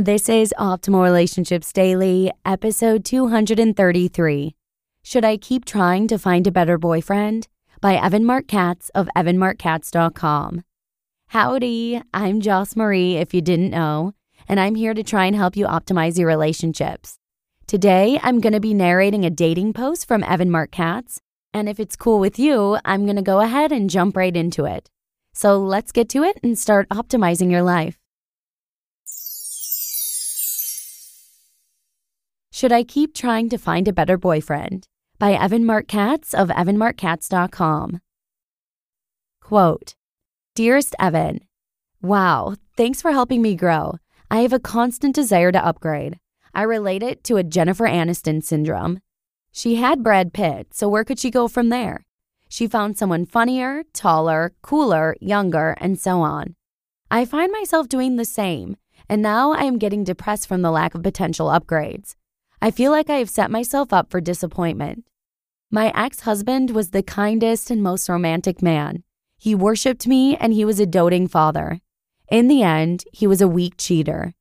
This is Optimal Relationships Daily, episode 233. Should I Keep Trying to Find a Better Boyfriend? by Evan Marc Katz of evanmarckatz.com. Howdy, I'm Joss Marie, if you didn't know, and I'm here to try and help you optimize your relationships. Today, I'm going to be narrating a dating post from Evan Marc Katz, and if it's cool with you, I'm going to go ahead and jump right into it. So let's get to it and start optimizing your life. Should I Keep Trying to Find a Better Boyfriend? by Evan Marc Katz of evanmarckatz.com. Quote Dearest Evan, Wow, thanks for helping me grow. I have a constant desire to upgrade. I relate it to a Jennifer Aniston syndrome. She had Brad Pitt, so where could she go from there? She found someone funnier, taller, cooler, younger, and so on. I find myself doing the same, and now I am getting depressed from the lack of potential upgrades. I feel like I have set myself up for disappointment. My ex husband was the kindest and most romantic man. He worshiped me and he was a doting father. In the end, he was a weak cheater.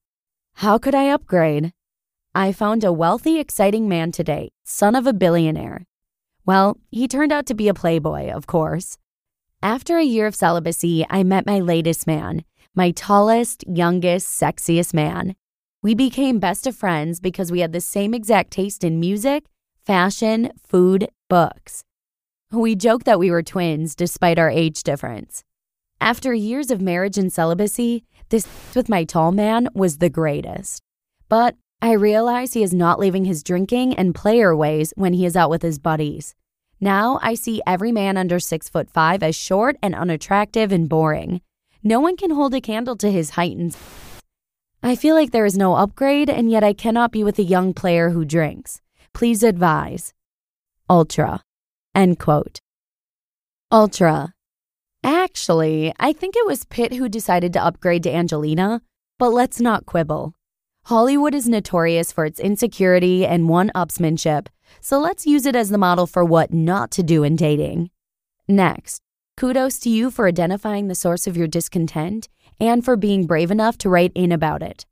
How could I upgrade? I found a wealthy, exciting man today, son of a billionaire. Well, he turned out to be a playboy, of course. After a year of celibacy, I met my latest man, my tallest, youngest, sexiest man. We became best of friends because we had the same exact taste in music, fashion, food, books. We joked that we were twins despite our age difference. After years of marriage and celibacy, this with my tall man was the greatest. But I realize he is not leaving his drinking and player ways when he is out with his buddies. Now I see every man under six foot five as short and unattractive and boring. No one can hold a candle to his height and I feel like there is no upgrade, and yet I cannot be with a young player who drinks. Please advise. Ultra. End quote. Ultra. Actually, I think it was Pitt who decided to upgrade to Angelina, but let's not quibble. Hollywood is notorious for its insecurity and one upsmanship, so let's use it as the model for what not to do in dating. Next, kudos to you for identifying the source of your discontent and for being brave enough to write in about it.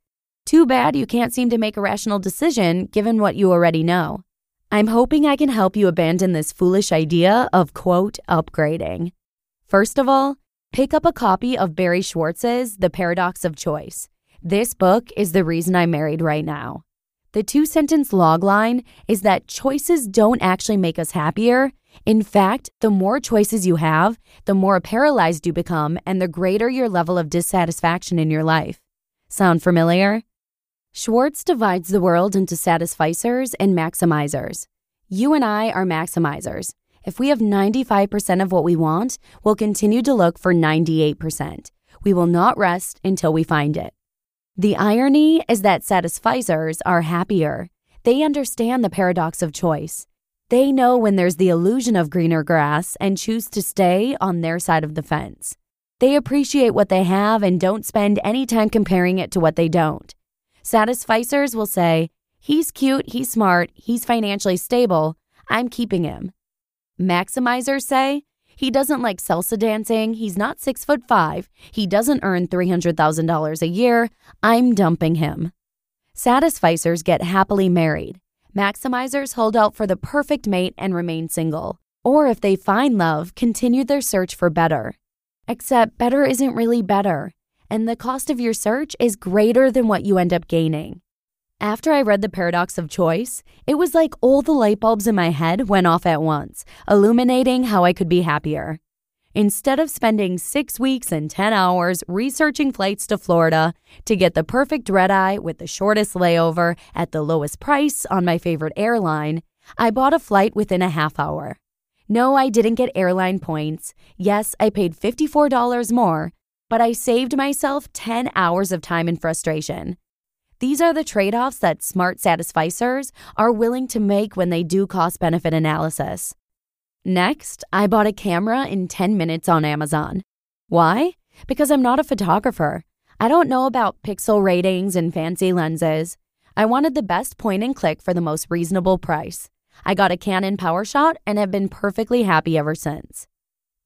Too bad you can't seem to make a rational decision given what you already know. I'm hoping I can help you abandon this foolish idea of quote upgrading. First of all, pick up a copy of Barry Schwartz's The Paradox of Choice. This book is the reason I'm married right now. The two sentence logline is that choices don't actually make us happier, in fact, the more choices you have, the more paralyzed you become and the greater your level of dissatisfaction in your life. Sound familiar? Schwartz divides the world into satisficers and maximizers. You and I are maximizers. If we have 95% of what we want, we'll continue to look for 98%. We will not rest until we find it. The irony is that satisficers are happier. They understand the paradox of choice. They know when there's the illusion of greener grass and choose to stay on their side of the fence. They appreciate what they have and don't spend any time comparing it to what they don't. Satisficers will say, He's cute, he's smart, he's financially stable, I'm keeping him. Maximizers say, He doesn't like salsa dancing, he's not six foot five, he doesn't earn $300,000 a year, I'm dumping him. Satisficers get happily married. Maximizers hold out for the perfect mate and remain single. Or if they find love, continue their search for better. Except better isn't really better, and the cost of your search is greater than what you end up gaining. After I read The Paradox of Choice, it was like all the light bulbs in my head went off at once, illuminating how I could be happier. Instead of spending six weeks and 10 hours researching flights to Florida to get the perfect red eye with the shortest layover at the lowest price on my favorite airline, I bought a flight within a half hour. No, I didn't get airline points. Yes, I paid $54 more, but I saved myself 10 hours of time and frustration. These are the trade offs that smart satisficers are willing to make when they do cost benefit analysis. Next, I bought a camera in 10 minutes on Amazon. Why? Because I'm not a photographer. I don't know about pixel ratings and fancy lenses. I wanted the best point and click for the most reasonable price. I got a Canon PowerShot and have been perfectly happy ever since.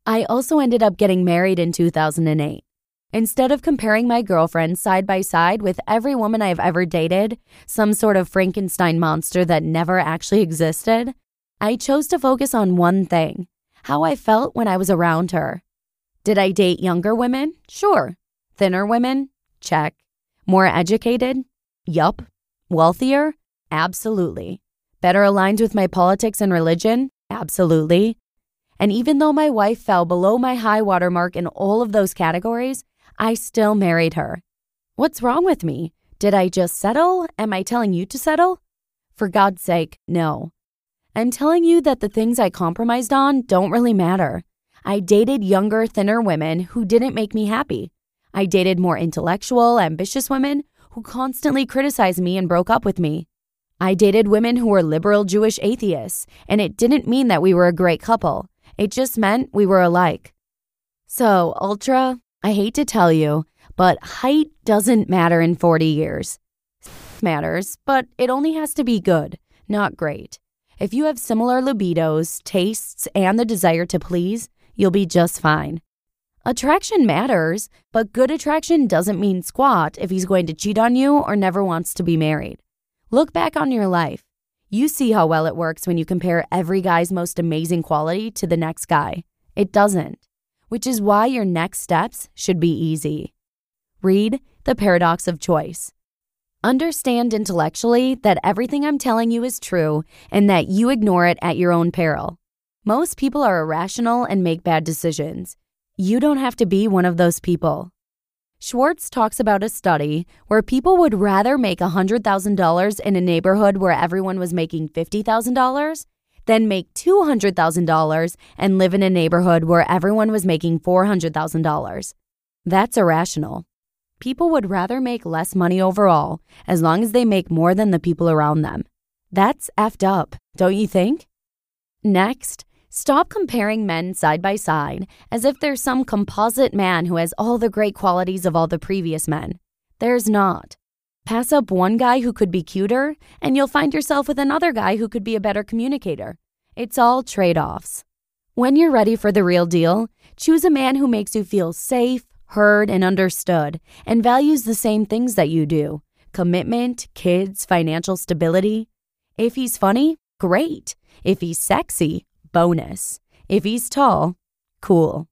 I also ended up getting married in 2008. Instead of comparing my girlfriend side by side with every woman I've ever dated, some sort of Frankenstein monster that never actually existed, I chose to focus on one thing how I felt when I was around her. Did I date younger women? Sure. Thinner women? Check. More educated? Yup. Wealthier? Absolutely. Better aligned with my politics and religion? Absolutely. And even though my wife fell below my high water mark in all of those categories, I still married her. What's wrong with me? Did I just settle? Am I telling you to settle? For God's sake, no. I'm telling you that the things I compromised on don't really matter. I dated younger, thinner women who didn't make me happy. I dated more intellectual, ambitious women who constantly criticized me and broke up with me. I dated women who were liberal Jewish atheists, and it didn't mean that we were a great couple. It just meant we were alike. So, Ultra, I hate to tell you, but height doesn't matter in 40 years. Matters, but it only has to be good, not great. If you have similar libidos, tastes, and the desire to please, you'll be just fine. Attraction matters, but good attraction doesn't mean squat if he's going to cheat on you or never wants to be married. Look back on your life. You see how well it works when you compare every guy's most amazing quality to the next guy. It doesn't, which is why your next steps should be easy. Read The Paradox of Choice. Understand intellectually that everything I'm telling you is true and that you ignore it at your own peril. Most people are irrational and make bad decisions. You don't have to be one of those people. Schwartz talks about a study where people would rather make $100,000 in a neighborhood where everyone was making $50,000 than make $200,000 and live in a neighborhood where everyone was making $400,000. That's irrational. People would rather make less money overall as long as they make more than the people around them. That's effed up, don't you think? Next, Stop comparing men side by side as if there's some composite man who has all the great qualities of all the previous men. There's not. Pass up one guy who could be cuter, and you'll find yourself with another guy who could be a better communicator. It's all trade offs. When you're ready for the real deal, choose a man who makes you feel safe, heard, and understood, and values the same things that you do commitment, kids, financial stability. If he's funny, great. If he's sexy, bonus. If he's tall, cool.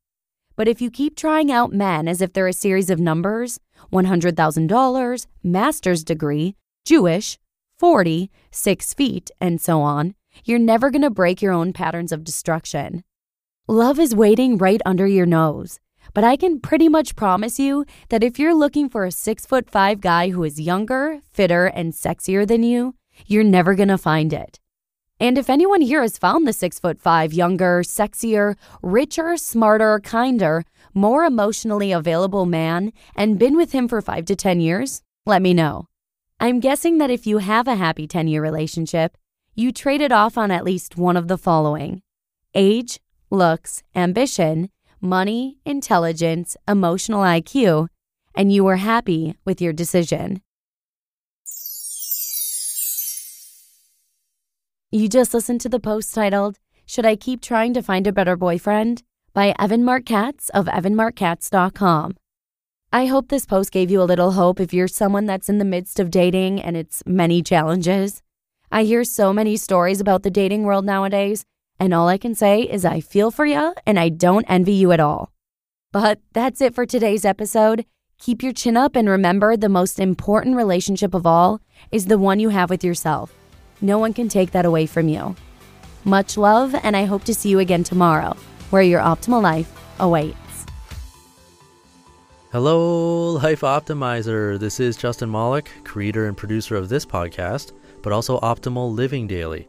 But if you keep trying out men as if they're a series of numbers $100,000, master's degree, Jewish, 40, 6 feet, and so on you're never going to break your own patterns of destruction. Love is waiting right under your nose. But I can pretty much promise you that if you're looking for a six foot five guy who is younger, fitter, and sexier than you, you're never gonna find it. And if anyone here has found the six foot five younger, sexier, richer, smarter, kinder, more emotionally available man and been with him for five to 10 years, let me know. I'm guessing that if you have a happy 10 year relationship, you traded off on at least one of the following age, looks, ambition, money, intelligence, emotional IQ, and you were happy with your decision. You just listened to the post titled, Should I Keep Trying to Find a Better Boyfriend? by Evan Marc Katz of evanmarckatz.com. I hope this post gave you a little hope if you're someone that's in the midst of dating and its many challenges. I hear so many stories about the dating world nowadays, and all I can say is I feel for you and I don't envy you at all. But that's it for today's episode. Keep your chin up and remember the most important relationship of all is the one you have with yourself. No one can take that away from you. Much love, and I hope to see you again tomorrow, where your optimal life awaits. Hello, Life Optimizer. This is Justin Malik, creator and producer of this podcast, but also Optimal Living Daily,